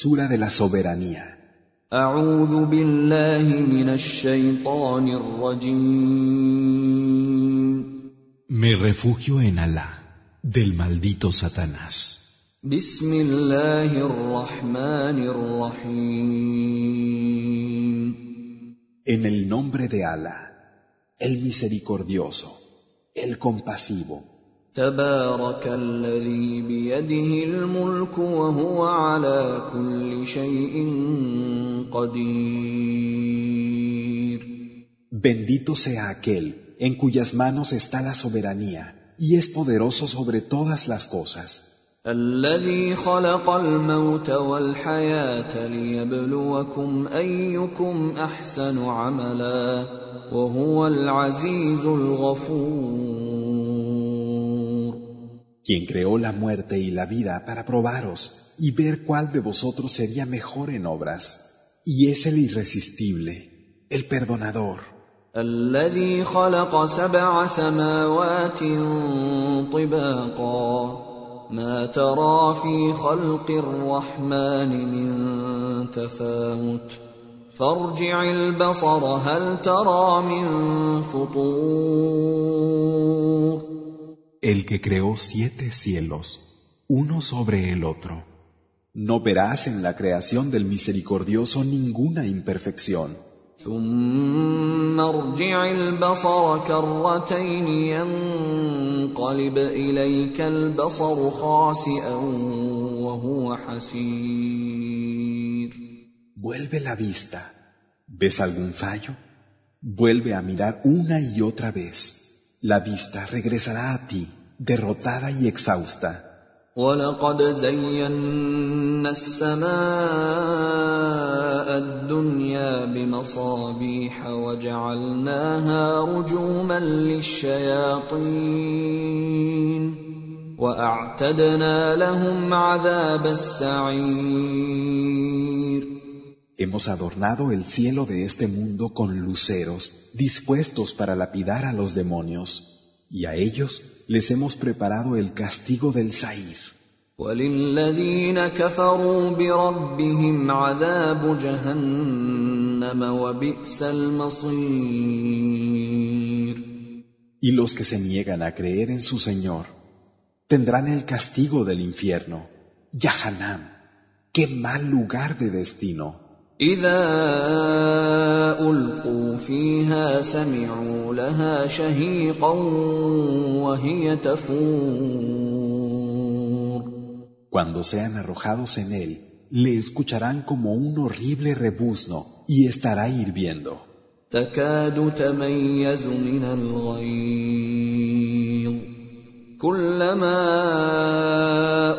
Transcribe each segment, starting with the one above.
Sura de la Soberanía. Me refugio en Alá, del maldito Satanás. En el nombre de Alá, el misericordioso, el compasivo. تبارك الذي بيده الملك وهو على كل شيء قدير Bendito sea aquel en cuyas manos está la soberanía y es poderoso sobre todas las cosas. الذي خلق الموت والحياة ليبلوكم أيكم أحسن عملا وهو العزيز الغفور quien creó la muerte y la vida para probaros y ver cuál de vosotros sería mejor en obras. Y es el irresistible, el perdonador, الذي خلق سبع سماوات طباقا ما ترى في خلق الرحمن من تفاوت فارجع البصر هل ترى من فطور el que creó siete cielos, uno sobre el otro. No verás en la creación del misericordioso ninguna imperfección. ثم ارجع البصر كرتين ينقلب اليك البصر خاسئا وهو حسير Vuelve la vista. ¿Ves algún fallo? Vuelve a mirar una y otra vez. La vista regresará a ti, derrotada y exhausta. ولقد زينا السماء الدنيا بمصابيح وجعلناها رجوما للشياطين واعتدنا لهم عذاب السعير Hemos adornado el cielo de este mundo con luceros dispuestos para lapidar a los demonios, y a ellos les hemos preparado el castigo del Sair. Y los que se niegan a creer en su Señor tendrán el castigo del infierno, Yahanam, qué mal lugar de destino اذا القوا فيها سمعوا لها شهيقا وهي تفور Cuando sean arrojados en él, le escucharán como un horrible rebuzno y estará hirviendo. تكاد تميز من الغيظ كلما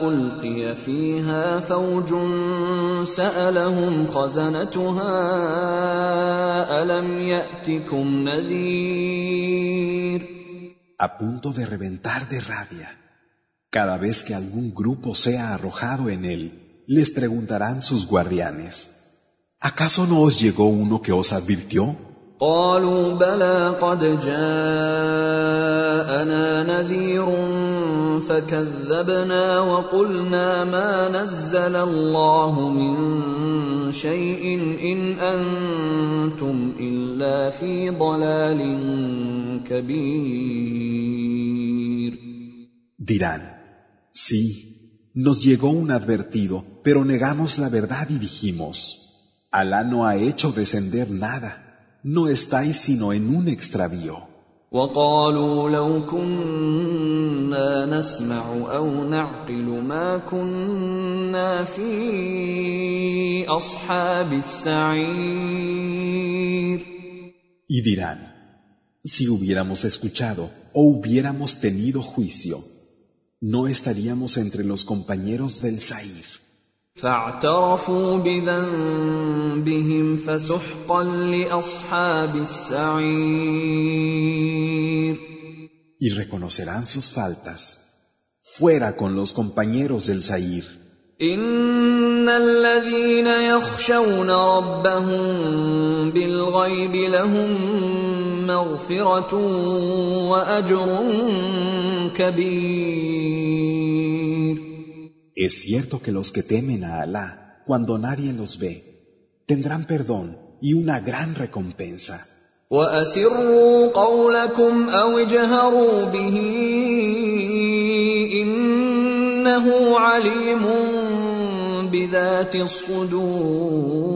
القي فيها فوج سالهم خزنتها الم ياتكم نذير a punto de reventar de rabia. Cada vez que algún grupo sea arrojado en él, les preguntarán sus guardianes, ¿acaso no os llegó uno que os advirtió? قالوا بلى قد جاءنا نذير فكذبنا وقلنا ما نزل الله من شيء ان أنتم الا في ضلال كبير Dirán, sí, nos llegó un advertido, pero negamos la verdad y dijimos, Alá no ha hecho descender nada, no estáis sino en un extravío. وقالوا لو كنا نسمع او نعقل ما كنا في اصحاب السعير Y dirán, si hubiéramos escuchado o hubiéramos tenido juicio, no estaríamos entre los compañeros del Sair. فاعترفوا بذنبهم فسحقا لأصحاب السعير Y reconocerán sus faltas. Fuera con los compañeros del Sair. إن الذين يخشون ربهم بالغيب لهم مغفرة وأجر كبير Es cierto que los que temen a Alá cuando nadie los ve. Tendrán perdón y una gran recompensa. وأسروا قولكم أو اجهروا به إنه عليم بذات الصدور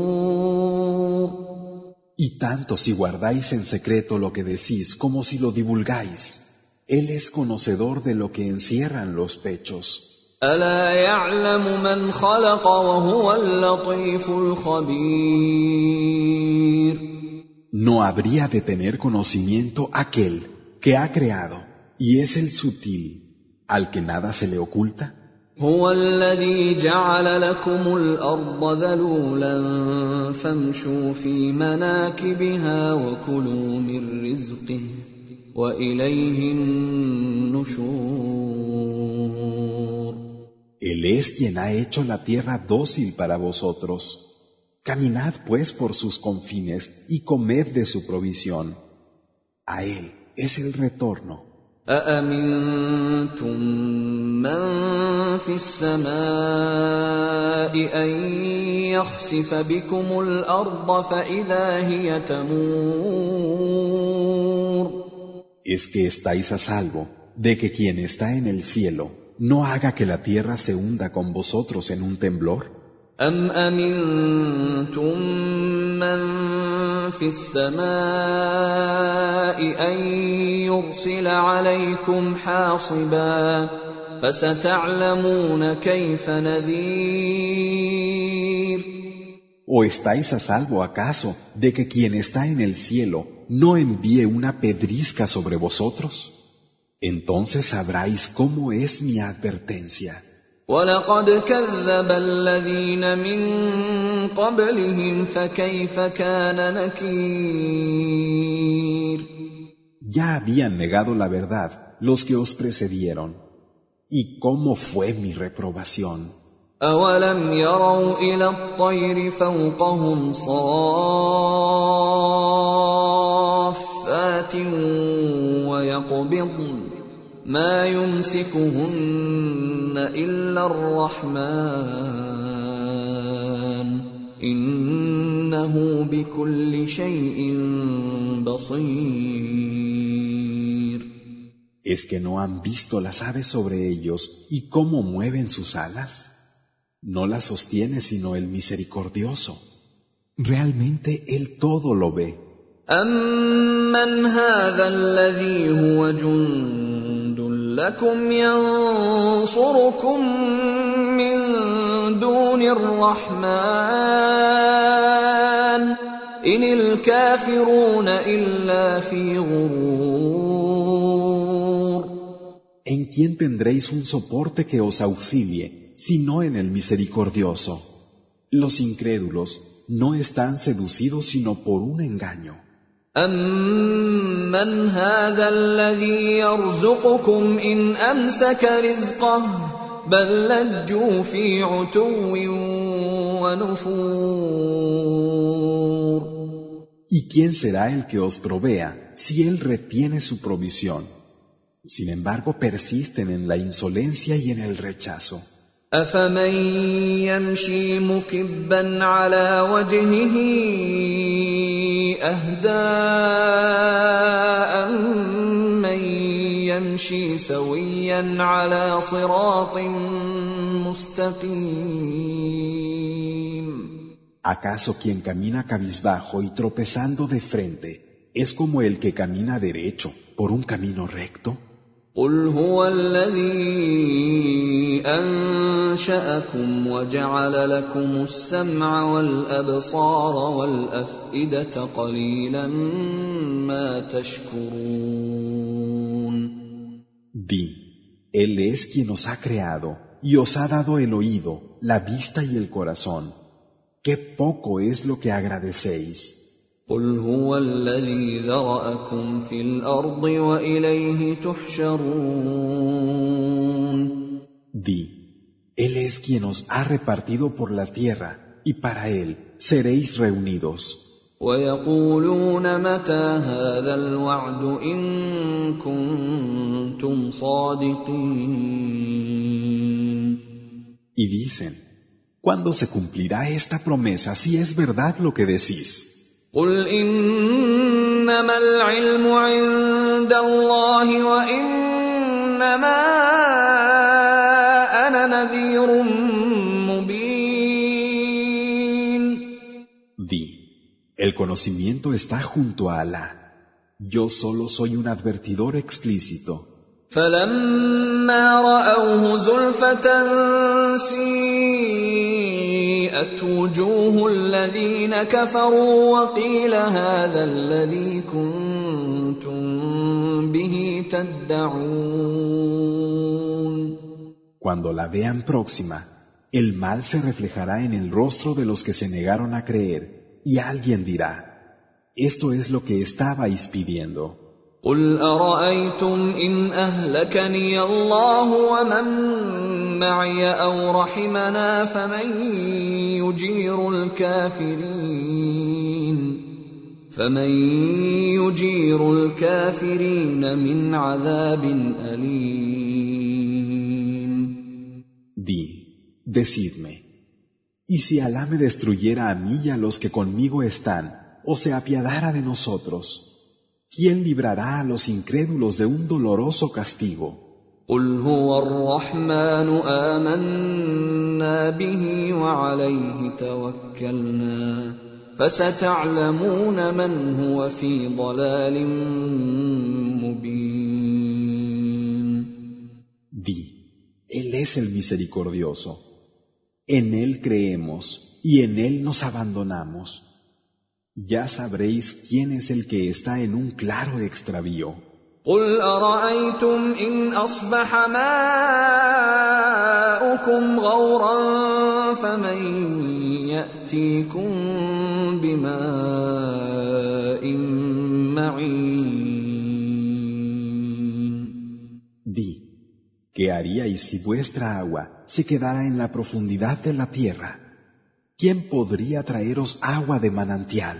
Y tanto si guardáis en secreto lo que decís como si lo divulgáis, Él es conocedor de lo que encierran los pechos. ألا يعلم من خلق وهو اللطيف الخبير No habría de tener conocimiento aquel que ha creado y es el sutil, al que nada se le oculta. هو الذي جعل لكم الأرض ذلولا فامشوا في مناكبها وكلوا من رزقه وإليه النشور Él es quien ha hecho la tierra dócil para vosotros. Caminad pues por sus confines y comed de su provisión. A Él es el retorno. أأمنتم من في السماء أن يخسف بكم الأرض فإذا هي تمور Es que estáis a salvo de que quien está en el cielo no haga que la tierra se hunda con vosotros en un temblor. أم أمنتم من في السماء أن يرسل عليكم حاصبا فستعلمون كيف نذير ¿O estáis a salvo acaso de que quien está en el cielo no envíe una pedrisca sobre vosotros? Entonces sabráis cómo es mi advertencia. ولقد كذب الذين من قبلهم فكيف كان نكير Ya habían negado la verdad los que os precedieron. ¿Y cómo fue mi reprobación? أولم يروا إلى الطير فوقهم صافات ما يمسكهن الا الرحمن انه بكل شيء بصير ¿Es que no han visto las aves sobre ellos y cómo mueven sus alas? No las sostiene sino el misericordioso. Realmente Él todo lo ve. أمن هذا الذي هو جند لكم ينصركم من دون الرحمن إن الكافرون إلا في غرور ¿En quién tendréis un soporte que os auxilie, sino en el misericordioso? Los incrédulos no están seducidos sino por un engaño. أمن هذا الذي يرزقكم إن أمسك رزقه بل لجوا في عتو ونفور ¿Y quién será el que os provea si Él retiene su provisión? Sin embargo, persisten en la insolencia y en el rechazo. أفمن يمشي مكبا على وجهه أهدى أمن يمشي سويا على صراط مستقيم ¿Acaso quien camina cabizbajo y tropezando de frente es como el que camina derecho por un camino recto? قل هو الذي انشاكم وجعل لكم السمع والابصار والافئده قليلا ما تشكرون Di, Él es quien os ha creado y os ha dado el oído, la vista y el corazón. Qué poco es lo que agradecéis. قل هو الذي ذرأكم في الأرض وإليه تحشرون Di, Él es quien os ha repartido por la tierra y para Él seréis reunidos. ويقولون متى هذا الوعد إن كنتم صادقين Y dicen, ¿Cuándo se cumplirá esta promesa si es verdad lo que decís? قل انما العلم عند الله وانما انا نذير مبين Di, el conocimiento está junto a Alá. Yo solo soy un advertidor explícito. فلما راوه زلفه سيئت وجوه الذين كفروا وقيل هذا الذي كنتم به تدعون Cuando la vean próxima, el mal se reflejará en el rostro de los que se negaron a creer, y alguien dirá, esto es lo que estabais pidiendo. قل ارايتم ان اهلكني الله ومن معي او رحمنا فمن يجير الكافرين فمن يجير الكافرين من عذاب اليم Di, decidme, ¿y si Alá me destruyera a mí y a los que conmigo están, o se apiadara de nosotros? ¿Quién librará a los incrédulos de un doloroso castigo? قل هو الرحمن آمنا به وعليه توكلنا فستعلمون من هو في ضلال مبين Di, Él es el misericordioso. En Él creemos y en Él nos abandonamos. Ya sabréis quién es el que está en un claro extravío. قل أرأيتم إن أصبح ماؤكم غورا فمن يأتيكم بماء معين Di, ¿qué haríais si vuestra agua se quedara en la profundidad de la tierra? ¿Quién podría traeros agua de manantial?